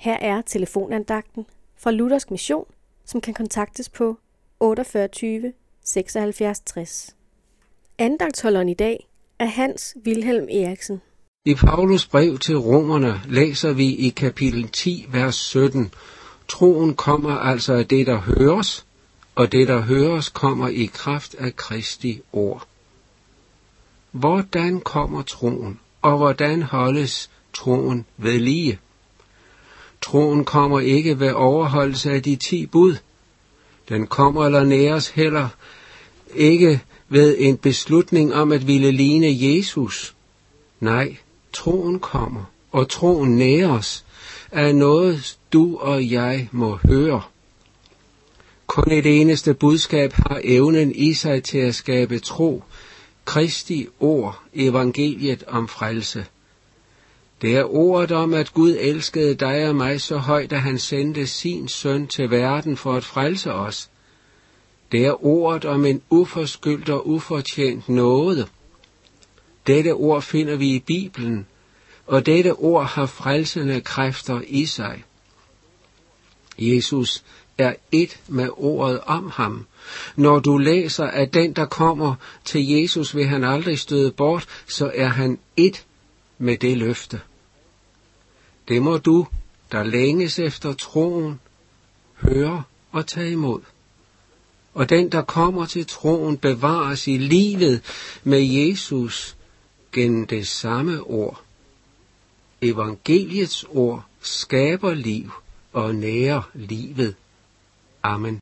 Her er telefonandagten fra Luthersk Mission, som kan kontaktes på 48 76 60. Andagtholderen i dag er Hans Wilhelm Eriksen. I Paulus brev til romerne læser vi i kapitel 10, vers 17, Troen kommer altså af det, der høres, og det, der høres, kommer i kraft af Kristi ord. Hvordan kommer troen, og hvordan holdes troen ved lige? Troen kommer ikke ved overholdelse af de ti bud. Den kommer eller næres heller ikke ved en beslutning om at ville ligne Jesus. Nej, troen kommer, og troen næres af noget, du og jeg må høre. Kun et eneste budskab har evnen i sig til at skabe tro, Kristi ord, evangeliet om frelse. Det er ordet om, at Gud elskede dig og mig så højt, at han sendte sin søn til verden for at frelse os. Det er ordet om en uforskyldt og ufortjent nåde. Dette ord finder vi i Bibelen, og dette ord har frelsende kræfter i sig. Jesus er et med ordet om ham. Når du læser, at den, der kommer til Jesus, vil han aldrig støde bort, så er han et med det løfte. Det må du, der længes efter troen, høre og tage imod. Og den, der kommer til troen, bevares i livet med Jesus gennem det samme ord. Evangeliets ord skaber liv og nærer livet. Amen.